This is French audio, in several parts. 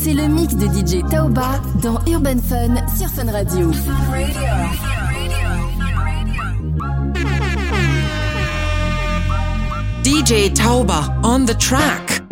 C'est le mix de DJ Taoba dans Urban Fun sur Fun Radio. DJ Tauba on the track.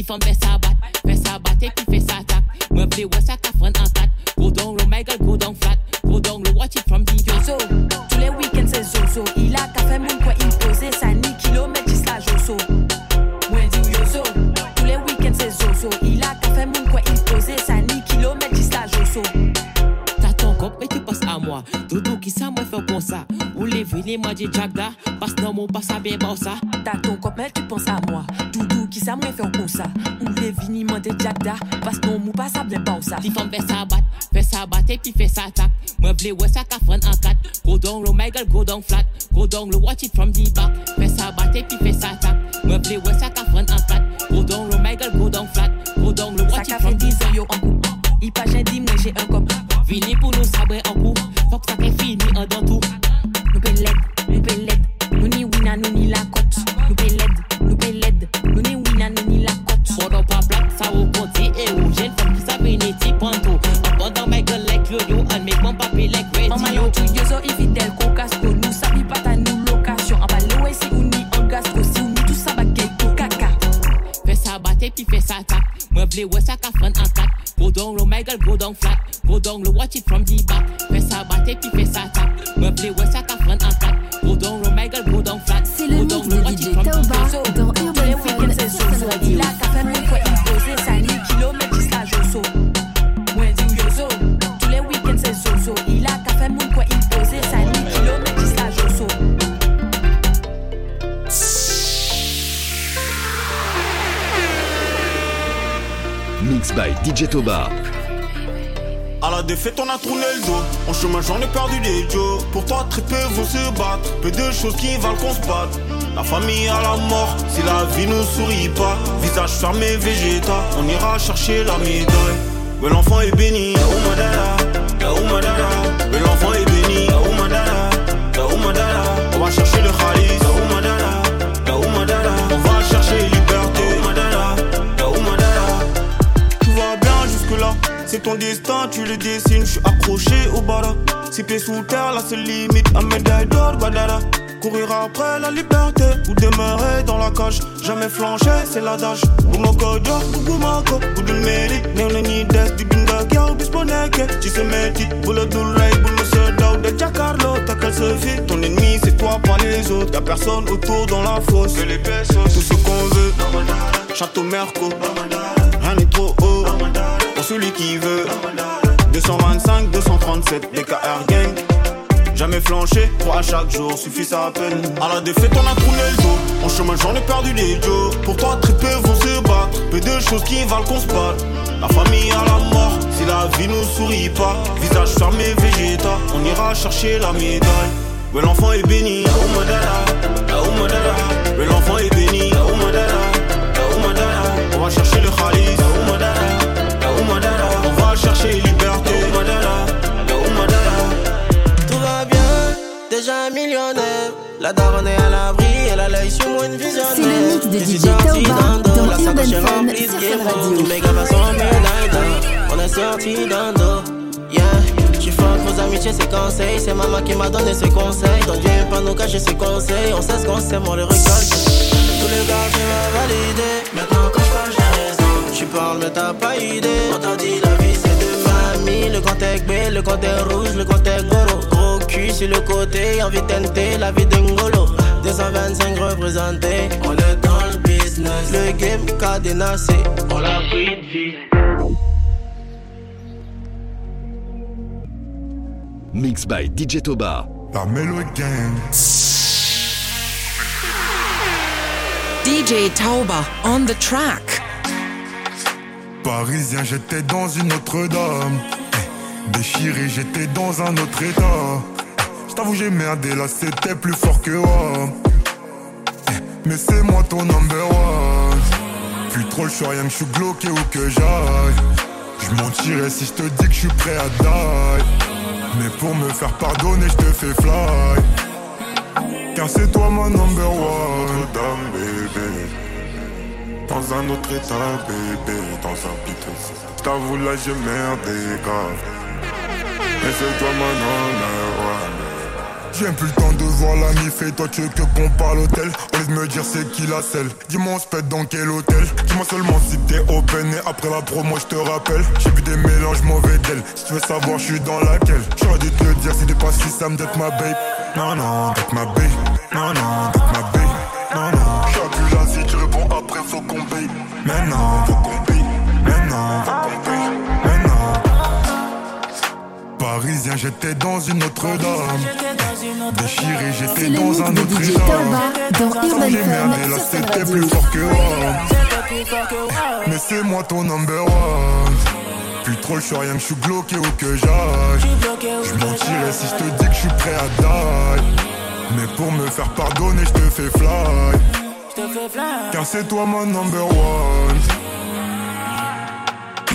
Si femme fait sa batte, fait sa batte et puis fait sa tac. Moi, v'lais ouais ça qu'a en quatre. Go down low, my girl, go down flat. Go down low, watch it from the yo. Tous les week-ends c'est zozo. Il a qu'à faire mon quoi imposer. Ça ni kilomètre, il la joso. Moi dis yo so. Tous les week-ends c'est zozo. Il a qu'à faire mon quoi imposer. Ça ni kilomètre, il la joso. T'as ton cop et tu passes à moi. Doudou qui ça moi fait comme ça. Ou les venez moi dit jagda. Passe non mon passe à bien ça. T'as ton cop mais tu penses à moi. Doudou qui ça fait comme ça. Ou les venez moi dit jagda. Passe non mon passe à bien ça. Si femme fait sa batte, fait sa batte et puis fait sa tac. Moi blé ouais ça qu'a en quatre. Go down low my girl, go down flat. Go down low, watch it from the back. Fait sa batte et puis fait sa tac. Moi blé ouais ça qu'a en quatre. Go down low my girl, go down flat. Go down low, watch it from the back. Il pas j'ai dit moi j'ai un cop. Vini pour nous sabrer en coup. Faut que ça qu'est fini en dans tout. Nous l'aide, nous. Nous ni wina, nous ni la cote. Nous nous. Nous ni wina, nous ni la cote. Pas ça au côté et j'ai une femme qui savait n'est panto. En dans my girl like yo yo, and make mon papi like radio. En maillot tu yo so infidèle, cocasco. Nous sabi pas ta nous location. En balé ouais si ou ni en gasco. Si ou ni tout ça baguette tout caca. Fais sa batte et puis fais sa tac. Moi blé ouais ça qu'a en quatre. Go down low, my girl, go down flat. Go down low, watch it from the back. Fais sa batte et puis fais sa tac. Moi blé ouais ça qu'a en quatre. Go down low, my girl, go down flat. C'est le mix de DJ Taoba dans Urban Fun sur Radio. Ça ni kilomètre, il la joso. Moi dis yo so. Tous les week-ends c'est zozo. Il a faire mon quoi imposer. Ça ni kilomètre, il la joso. Mix by DJ Toba. Défaite, on a tourné le dos. En chemin, j'en ai perdu des Joe. Pour toi, très peu vont se battre. Peu de choses qui valent qu'on se batte. La famille à la mort, si la vie nous sourit pas. Visage fermé, végétal, on ira chercher la médaille. Mais l'enfant est béni, oh madara, C'est ton destin, tu le dessines, je suis accroché au bara. Si pieds sous terre, là c'est limite à médaille d'or, Guadara. Courir après la liberté ou demeurer dans la cage. Jamais flancher, c'est l'adage. Boumoko, Dior, Boumoko, Boudul Mérite, Néonani, Des, Dibinda, Kiao, Bisponeke. Tu sais, métis, Boule Doulray, Boule Monsieur Dao, de Giacarlo, t'as qu'elle se fit. Ton ennemi, c'est toi, pas les autres. Y'a personne autour dans la fosse. Que les pesos, tout ce qu'on veut. Château Merco, rien n'est trop haut. Celui qui veut. 225, 237, DKR gang. Jamais flanché, trois à chaque jour, suffit ça à peine. À la défaite, on a tourné le dos. En chemin, j'en ai perdu des Joe. Pour toi, très peu vont se battre. Peu de choses qui valent qu'on se batte. La famille à la mort, si la vie nous sourit pas. Visage fermé, végétal, on ira chercher la médaille. Mais l'enfant est béni, d'un dos, yeah. Vos amitiés, ses conseils. C'est maman qui m'a donné ses conseils. Donc viens pas nous cacher ses conseils. On sait ce qu'on sait, on les récolte. Tous les gars, tu m'as validé. Maintenant, quand j'parle, j'ai raison. Tu parles, mais t'as pas idée. On t'a dit la vie, c'est de mamie. Le est B, le est rouge, le est goro. Gros cul sur le côté, envie de tenter la vie d'Engolo. 225 représentés, on est dans le business. Le game cadenassé, on l'a pris de vie. Mix by DJ Toba. La Melo Gang. DJ Tauba on the track. Parisien, j'étais dans une autre dame. Eh, Déchiré, j'étais dans un autre état. Eh, J't'avoue, j'ai merdé, là c'était plus fort que moi. Eh, Mais c'est moi ton number one. Plus trop le rien que je suis bloqué où que j'aille. Je mentirais si je te dis que je suis prêt à die. Mais pour me faire pardonner, je te fais fly. Car c'est toi mon number one. Dame, bébé. Dans un autre état, bébé. Dans un piteux. J't'avoue là, j'ai merdé grave. Mais c'est toi mon number J'ai plus le temps de voir la mif et toi tu veux que qu'on parle hôtel Au lieu de me dire c'est qui la selle. Dis-moi on se pète dans quel hôtel? Dis-moi seulement si t'es open et après la promo je te rappelle. J'ai vu des mélanges mauvais d'elle Si tu veux savoir je suis dans laquelle? J'aurais dû te dire si t'es pas si Sam d'être ma babe. Non non d'être ma babe. Non non d'être ma babe. Non non. J'suis plus là si tu réponds après faut qu'on paye. Maintenant faut qu'on paye. Maintenant faut qu'on paye. Maintenant. Parisien j'étais dans une autre dame Déchiré, j'étais dans un autre état. J'ai merdé, là c'était plus fort que moi. Mais c'est moi ton number one. Plus trop le rien que je suis bloqué où que j'aille. Je mentirais si je te dis que je suis prêt à die. Mais pour me faire pardonner, je te fais fly. Car c'est toi mon number one.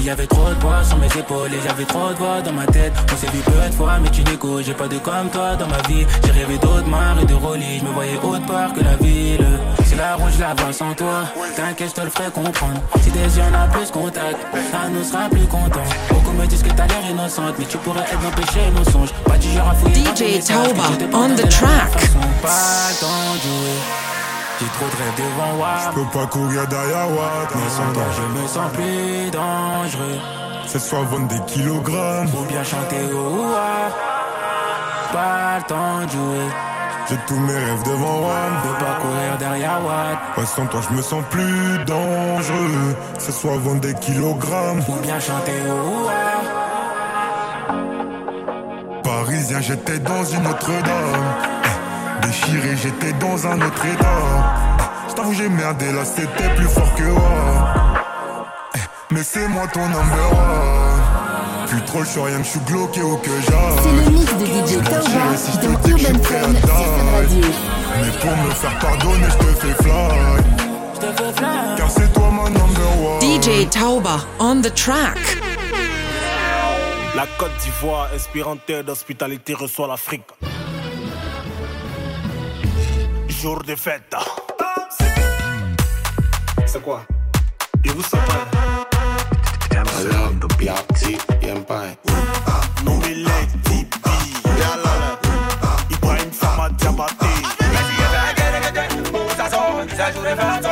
Il y avait trop de poids sur mes épaules et j'avais trop de voix dans ma tête. On s'est vu peu de fois, mais tu n'écoutes. J'ai pas de comme toi dans ma vie. J'ai rêvé d'autres mares et de rollis. Je me voyais autre part que la ville. C'est la rouge, la bas sans toi. T'inquiète, je te le ferai comprendre. Si des yeux en a plus contact, ça nous sera plus content. Beaucoup me disent que t'as l'air innocente, mais tu pourrais être mon péché, nos songes. Pas du genre à fouiller. DJ Tauba, on the track. Pas le temps de jouer. J'ai trop de rêves devant moi. Je peux pas courir derrière Watt. Mais sans toi, je me sens plus dangereux. C'est soit vendre des kilogrammes. Ou bien chanter au ouah. Pas le temps de jouer. J'ai tous mes rêves devant moi. De pas courir derrière Watt. Ouais, sans toi, je me sens plus dangereux. C'est soit vendre des kilogrammes. Ou bien chanter au ouah. Parisien, j'étais dans une autre dame. Déchiré, j'étais dans un autre état. Je t'avoue, j'ai merdé, là, c'était plus fort que moi. Eh, Mais c'est moi ton number one. Plus trop le rien que je suis bloqué où que C'est j'aille. le mix de DJ Tauba si je te dans dis que je suis Urban prêt à Fun sur Radio. Mais pour me faire pardonner, je te fais fly. Je te fais flamme. Car c'est toi mon number one. DJ Tauba on the track. La Côte d'Ivoire, inspirante d'hospitalité, reçoit l'Afrique. Jour de fête. C'est quoi Et vous savez Nommez-les Tibi. Ibrahim Sama Diabaté. Y'a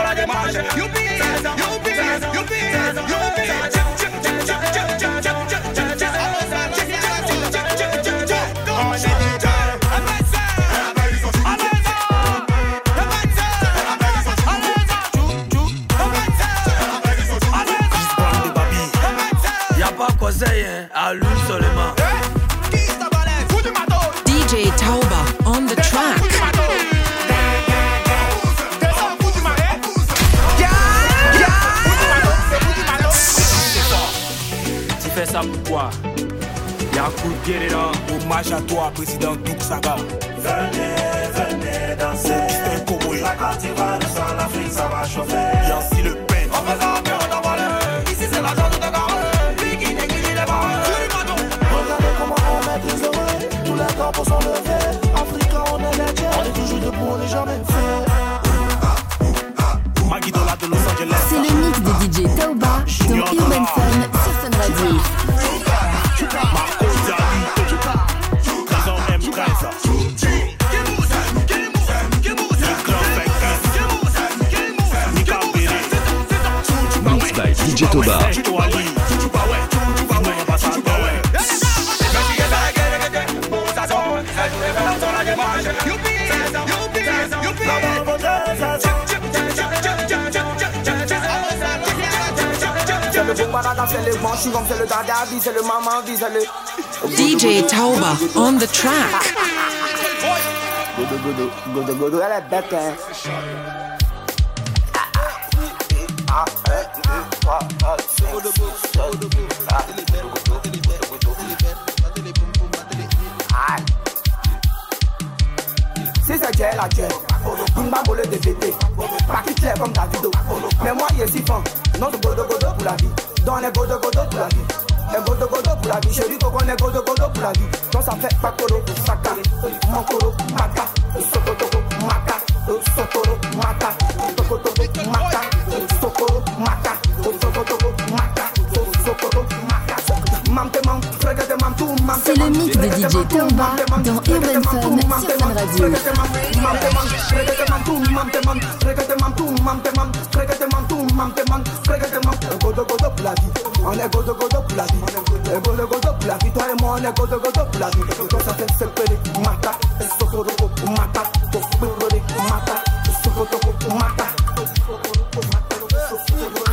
ça pourquoi? Dedans. Hommage à toi, président Douk Saga. Venez, venez danser. La Côte d'Ivoire, sans l'Afrique, ça va chauffer. C'est le. DJ Tauba on the track. Si c'est Dieu, la Dieu, mole de qui clair comme Davido, mais moi, si fan. Non, de godo pour la vie. Dans les godo godo pour la vie. Les godo godo pour la vie. Je qu'on godo godo pour la vie. Donc ça fait pas colo, saka, mankoro, maka, sokotoko, maka, sokoro, maka, sokotoko, maka, sokoro, maka, sokotoko, maka, C'est le mix de DJ Taoba dans Urban Fun sur Fun Radio. On est godo godo pour la vie, on est godo godo pour la vie. Toi et moi on est godo godo pour la vie. Toi ça fait se péler, mata, sokoroko, mata, sokoroko, mata, sokoroko, mata. This is the godo godo, godo godo, godo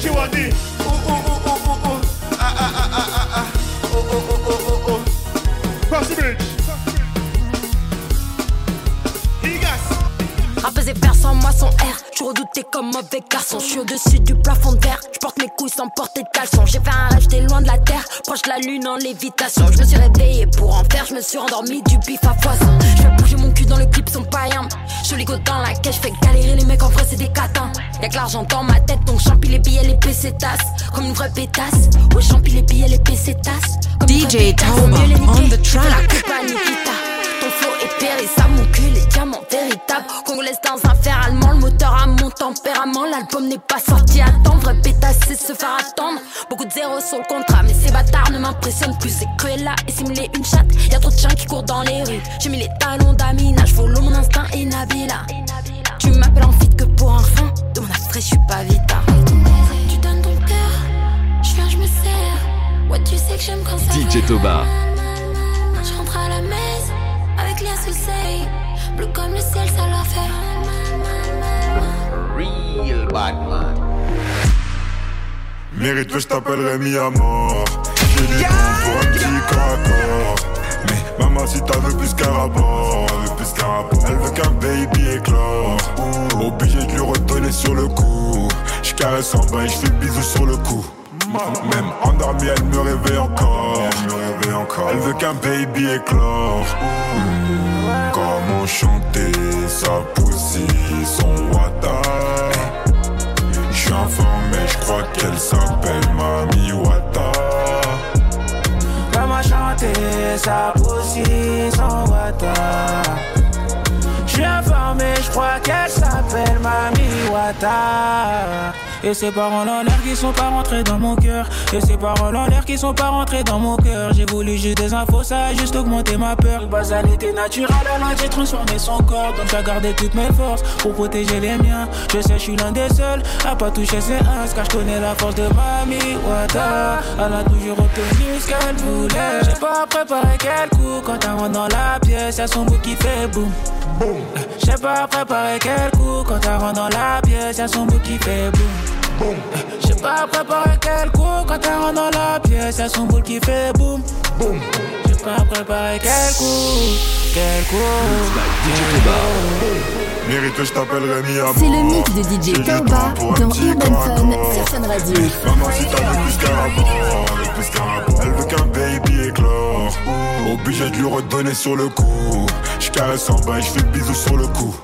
She want it. Ooh sans moi son air. Je redoutais comme mauvais garçon. Je suis au-dessus du plafond de verre. Je porte mes couilles sans porter de caleçon. J'ai fait un rêve, j'étais loin de la terre. Proche de la lune en lévitation. Je me suis réveillé pour en faire. Je me suis endormi du bif à poisson. Je fais bouger mon dans le clip, son païen. Je ligo dans la je fais galérer les mecs en vrai, c'est des catins. Y'a que l'argent dans ma tête, donc champi les billets, les PC tasses. Comme une vraie pétasse. Ouais, champi les billets, les PC tasses. Comme DJ Tauba les on the Fais la véritable. Congolaise dans un fer allemand, le moteur à mon tempérament. L'album n'est pas sorti à temps, vrai pétasse, c'est se faire attendre. Beaucoup de zéros sur le contrat, mais ces bâtards ne m'impressionnent plus. C'est Cruella et simuler une chatte. Y a trop de chiens qui courent dans les rues. J'ai mis les talons d'Amina, je Ciel, ça leur fait Real bad man. Mérite que je t'appellerai mis à mort. J'ai du temps pour un petit craccord. Mais maman, si t'as veux plus qu'un rapport, elle veut plus qu'un rapport. Elle veut qu'un baby éclore. Ouh, Obligé de lui redonner sur le coup. Je caresse en bas et je fais bisous sur le cou. Même endormie, elle me réveille encore. Elle veut qu'un baby éclore. Mmh, Comment chanter sa poussie, son wata? Je suis informé, je crois qu'elle s'appelle Mami Wata. Comment chanter sa poussie sans wata? Je suis informé, je crois qu'elle s'appelle Mami Wata Et ses paroles en l'air qui sont pas rentrés dans mon cœur. Et ses paroles en l'air qui sont pas rentrés dans mon cœur. J'ai voulu juste des infos, ça a juste augmenté ma peur. Bas elle était naturelle, alors j'ai transformé son corps. Donc j'ai gardé toutes mes forces pour protéger les miens. Je sais, je suis l'un des seuls à pas toucher ses uns Car je connais la force de Mami Wata. Elle a toujours obtenu ce qu'elle voulait. J'ai pas préparé quel coup quand elle rentre dans la pièce Y'a son bout qui fait boum J'ai pas préparé quel coup quand rentre dans la pièce Y'a son bout qui fait boum J'ai pas préparé quel coup quand rentre dans la pièce Y'a son bout qui fait boum boum. J'ai pas préparé quel coup, quel coup. Mérite je t'appelle Rémi Amo. C'est le mix de DJ un dans Urban Fun sur Fun Radio. Maman, si t'as vu plus qu'un Obligé de lui redonner sur le coup. Je caresse en bas et je fais bisous sur le cou.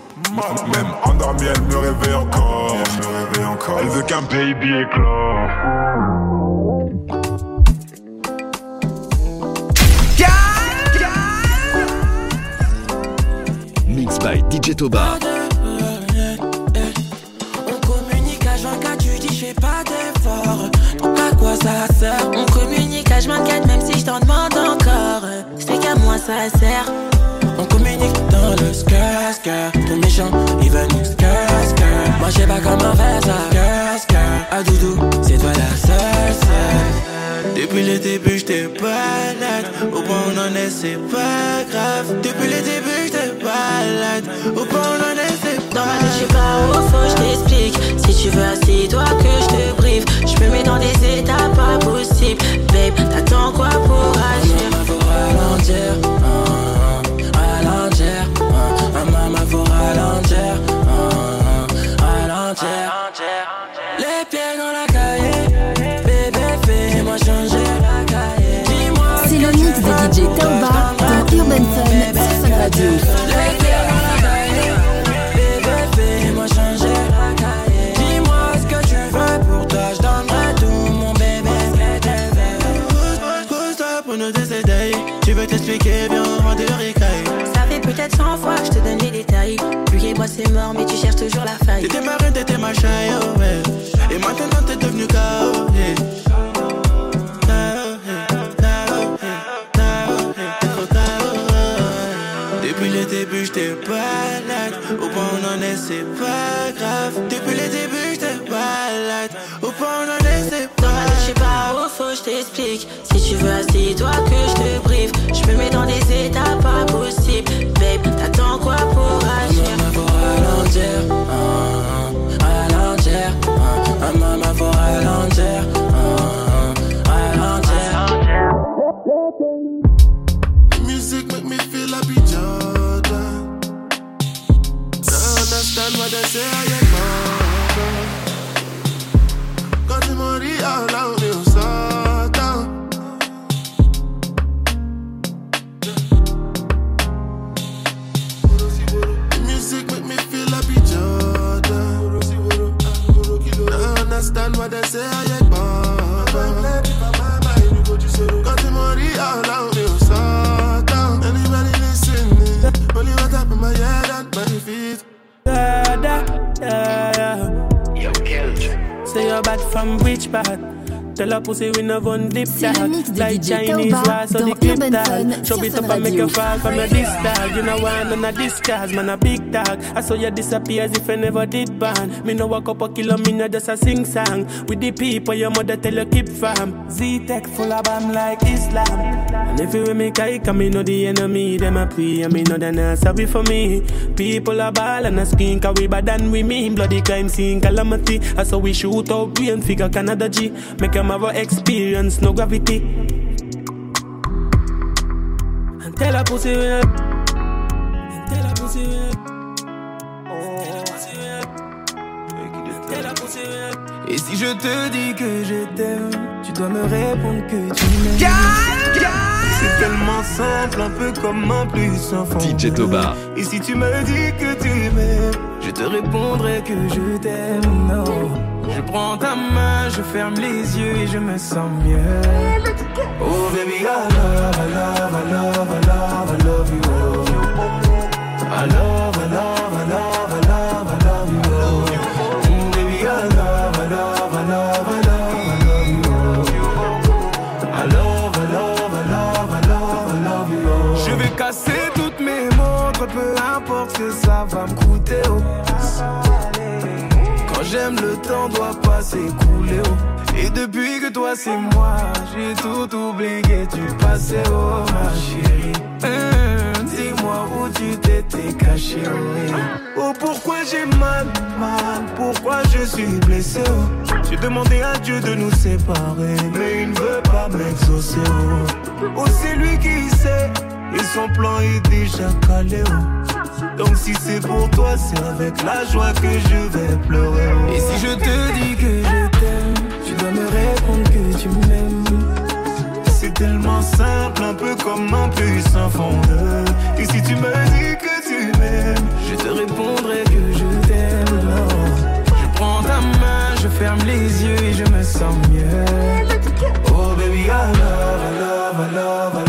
Même endormie, elle me réveille encore. Elle me réveille encore. Elle veut qu'un baby éclore. Mix by DJ Toba. On communique à 24, tu dis je fais pas d'effort. Donc à quoi ça sert? On communique à 24, même si je t'en demande encore. Qu'à moi ça sert. On communique dans le skr Ton méchant, il veut nous Moi j'ai pas comment faire ça. Ah doudou, c'est toi la seule seule. Depuis le début j'étais balade Au point où on en est c'est pas grave. Depuis le début j'étais balade Au point où on en est c'est pas Non, mais je suis pas au faux, je t'explique. Si tu veux, je te donne les détails. Lui et moi c'est mort, mais tu cherches toujours la faille. T'étais ma reine, t'étais ma chaille. Et maintenant t'es devenu KO, yeah. Depuis le début, j'étais balade. Au point où on en est, c'est pas grave. Depuis le début, j'étais balade. Au point où on en est, Non, mais je suis pas au faux, je t'explique. Si tu veux, assis-toi que je te brief. Je me mets dans des états pas possibles. Babe, t'attends quoi pour agir? Maman, faut ralentir, ah, ah, ralentir, ah, ah, maman, faut ralentir, ah, ralentir. Music make me feel like Jordan. Don't understand what they say, understand what they say, I get mad. Got the money all out, me so down. Anybody listening? Only what up in my head and my feet. Da, da, da, da. Yo, Kelch. Say you're bad from which part? Tell a pussy we no one dip C'est le tag mix de Like DJ Chinese Tauba rice so dans the Urban Fun. Show it up and make you fall from your disc tag You know why none of this cars Man a big tag I saw you disappear as if I never did ban Me no walk up a kilo me no just a sing song. With the people your mother tell you keep fam Z-Tech full of bam like Islam. And if you make I come me know the enemy Them a pray and me know they not sorry for me. People a ball and a scream Cause we bad than we mean. Bloody crime scene calamity. I saw we shoot out we and figure Canada G. Make them have a experience no gravity pussy we not Tell a pussy we not Et si je te dis que je t'aime, tu dois me répondre que tu m'aimes. C'est tellement simple, un peu comme un plus enfant. DJ Toba. Et si tu me dis que tu m'aimes, je te répondrai que je t'aime. Non. Je prends ta main, je ferme les yeux et je me sens mieux. Oh baby, I love, I love, I love, I love, temps doit pas s'écouler. oh. Et depuis que toi c'est moi, j'ai tout oublié du passé, oh ma chérie. Hum, Dis-moi où tu t'étais caché, oh, pourquoi j'ai mal, mal, pourquoi je suis blessé, oh. J'ai demandé à Dieu de nous séparer, mais il ne veut pas m'exaucer. Oh, oh c'est lui qui sait, et son plan est déjà calé. Oh. Donc si c'est pour toi, c'est avec la joie que je vais pleurer. Oh. Et si je te dis que je t'aime, tu dois me répondre que tu m'aimes. C'est tellement simple, un peu comme un puissant fondeur. Et si tu me dis que tu m'aimes, je te répondrai que je t'aime. Je prends ta main, je ferme les yeux et je me sens mieux. Oh baby, I love, I love, I love, I love,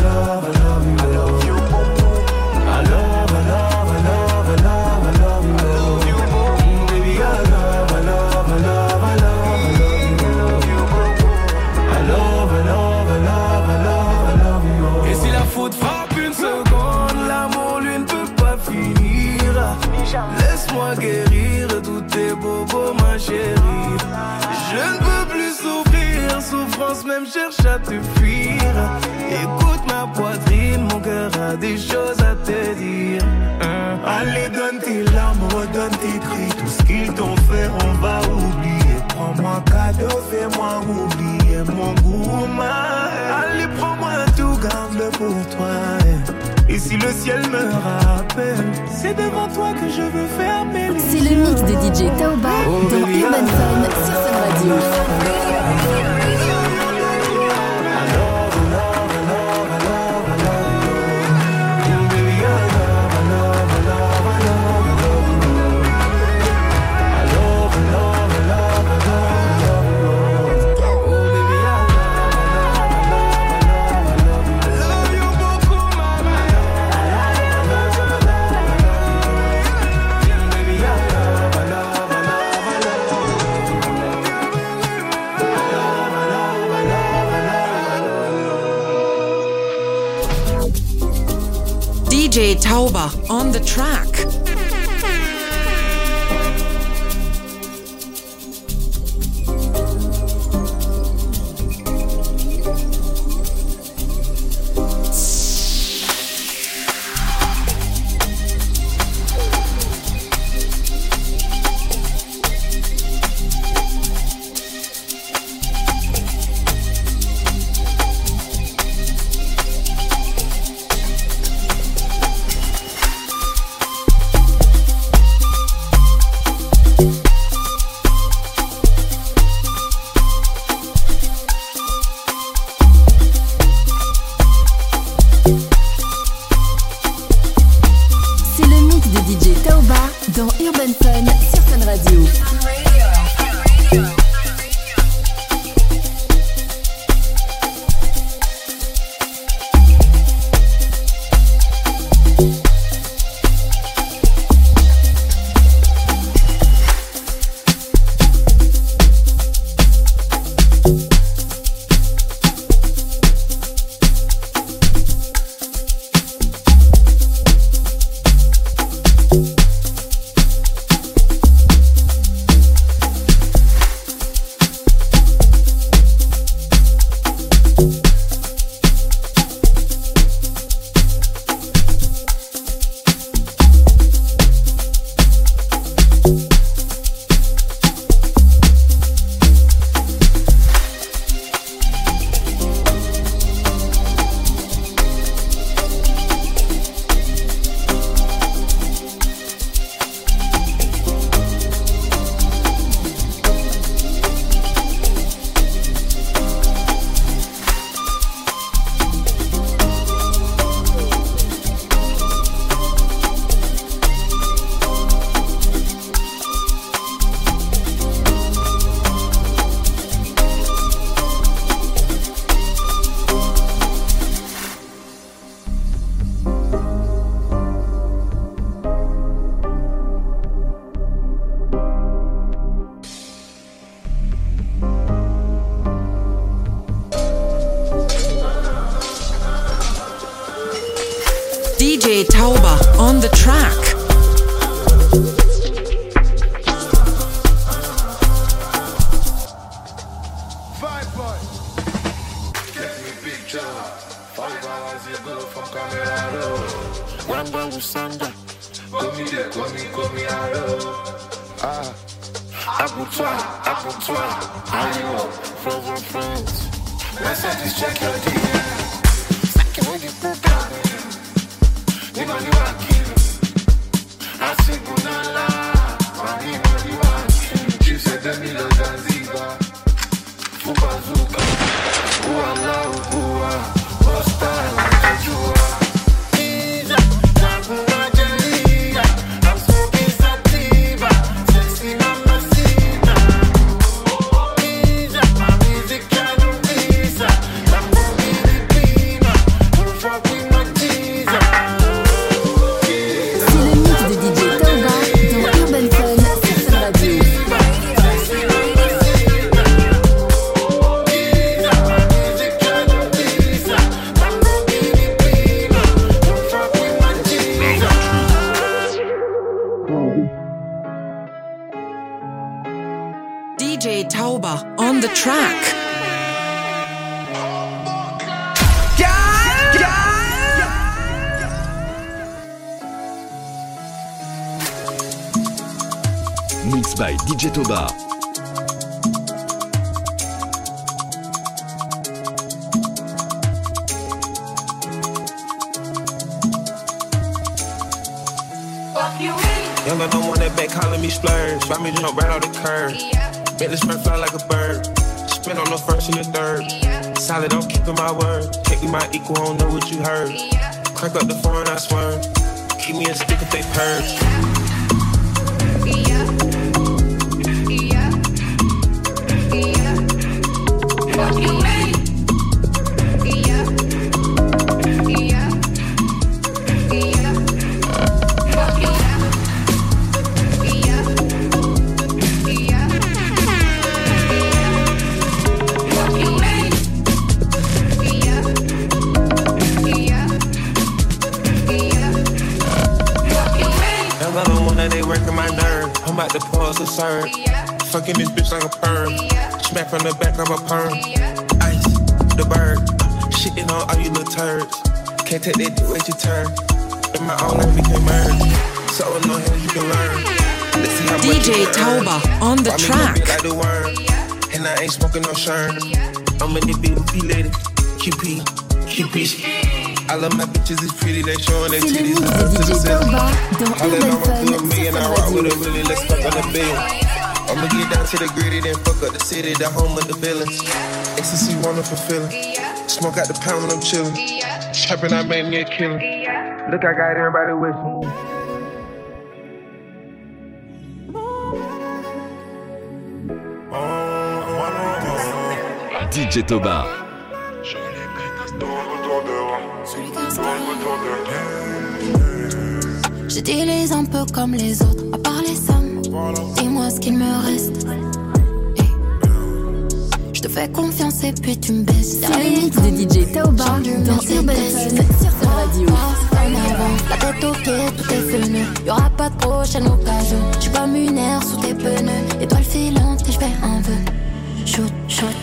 Laisse-moi guérir tous tes bobos, ma chérie. Je ne peux plus souffrir, souffrance même cherche à te fuir. Écoute ma poitrine, mon cœur a des choses à te dire. Hein. Allez, donne tes larmes, redonne tes cris. Tout ce qu'ils t'ont fait, on va oublier. Prends-moi cadeau, fais-moi oublier mon goût. ma- Allez, prends-moi tout, garde-le pour toi. Et si le ciel me rappelle, c'est devant toi que je veux fermer les C'est le mix de DJ Taoba Oh, dans Urban Fun sur Fun Radio. Tauber on the track. Apple twine, apple twine. How you up? Friends and friends. Let's just check your DM. DJ Toba. Young, I don't want that back calling me splurge. Buy me jump right off the curb. Make the spread fly like a bird. Spin on the first and the third. Solid, I'm keeping my word. Take me my equal, I don't know what you heard. Crank up the phone, I swear. Keep me a stick if they purge. Young, Fucking this bitch like a perm. Smack from the back of a perm. Ice, the bird. Shitting on all you little turds. Can't take that dick, wait your turn. In my own life, we can merge. So I know how you can learn. Let's see how DJ Tauba on the Why track. like the worm? And I ain't smoking no shirt. I'm in the BMP lady. QP, QP. I love my bitches, it's pretty, they showing their titties. mix de DJ Tauba dans Holla Urban mama, Fun do a million, I rock with a really, let's fuck on the bill. I'ma get down to the gritty, then fuck up the city, the home of the villains. Ecstasy, wonderful feeling. Smoke out the pound when I'm chillin'. Trapping, I made me a killer. Look, I got everybody with me. DJ Toba. J'utilise un peu comme les autres, à part les sommes. Dis-moi ce qu'il me reste. Hey. Je te fais confiance et puis tu me baisses. C'est le mix de DJ Tauba dans Urban sur Fun Radio. La tête aux pieds, tout est venu. Y'aura pas de prochaine occasion. J'suis comme une air sous tes pneus. Étoile filante et j'fais un vœu. Shoot, shoot.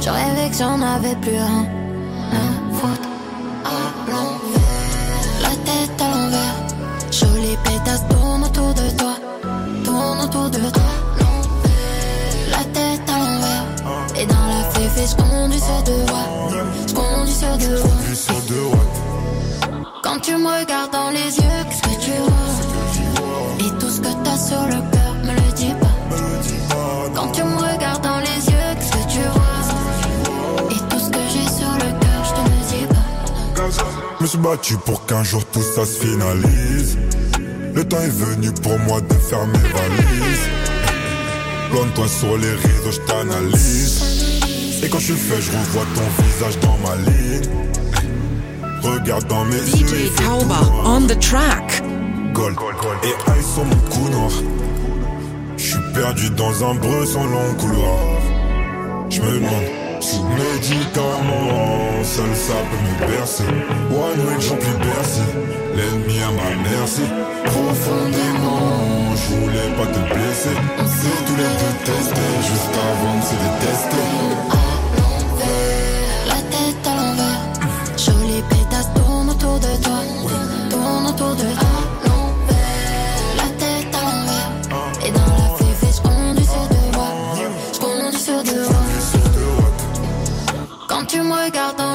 Je rêvais que j'en avais plus un. La faute sur le cœur, me le dis pas. Quand tu me regardes dans les yeux, qu'est-ce que tu vois? Et tout ce que j'ai sur le cœur, je te le dis pas. Je me suis battu pour qu'un jour tout ça se finalise. Le temps est venu pour moi de faire mes valises. Loin de toi sur les réseaux, je t'analyse. Et quand je suis fait, je revois ton visage dans ma ligne. Regarde dans mes yeux. DJ Tauba on the track. Et ice sur mon cou noir. Je suis perdu dans un breu sans long couloir. Je me demande, sous médicaments, seul ça peut me bercer. One way, j'en plus bercy. L'ennemi à ma merci. Profondément, je voulais pas te blesser. Surtout les détester, juste avant de se détester. La tête. Jolie pétasse tourne autour de toi. Tourne autour de toi. Tu me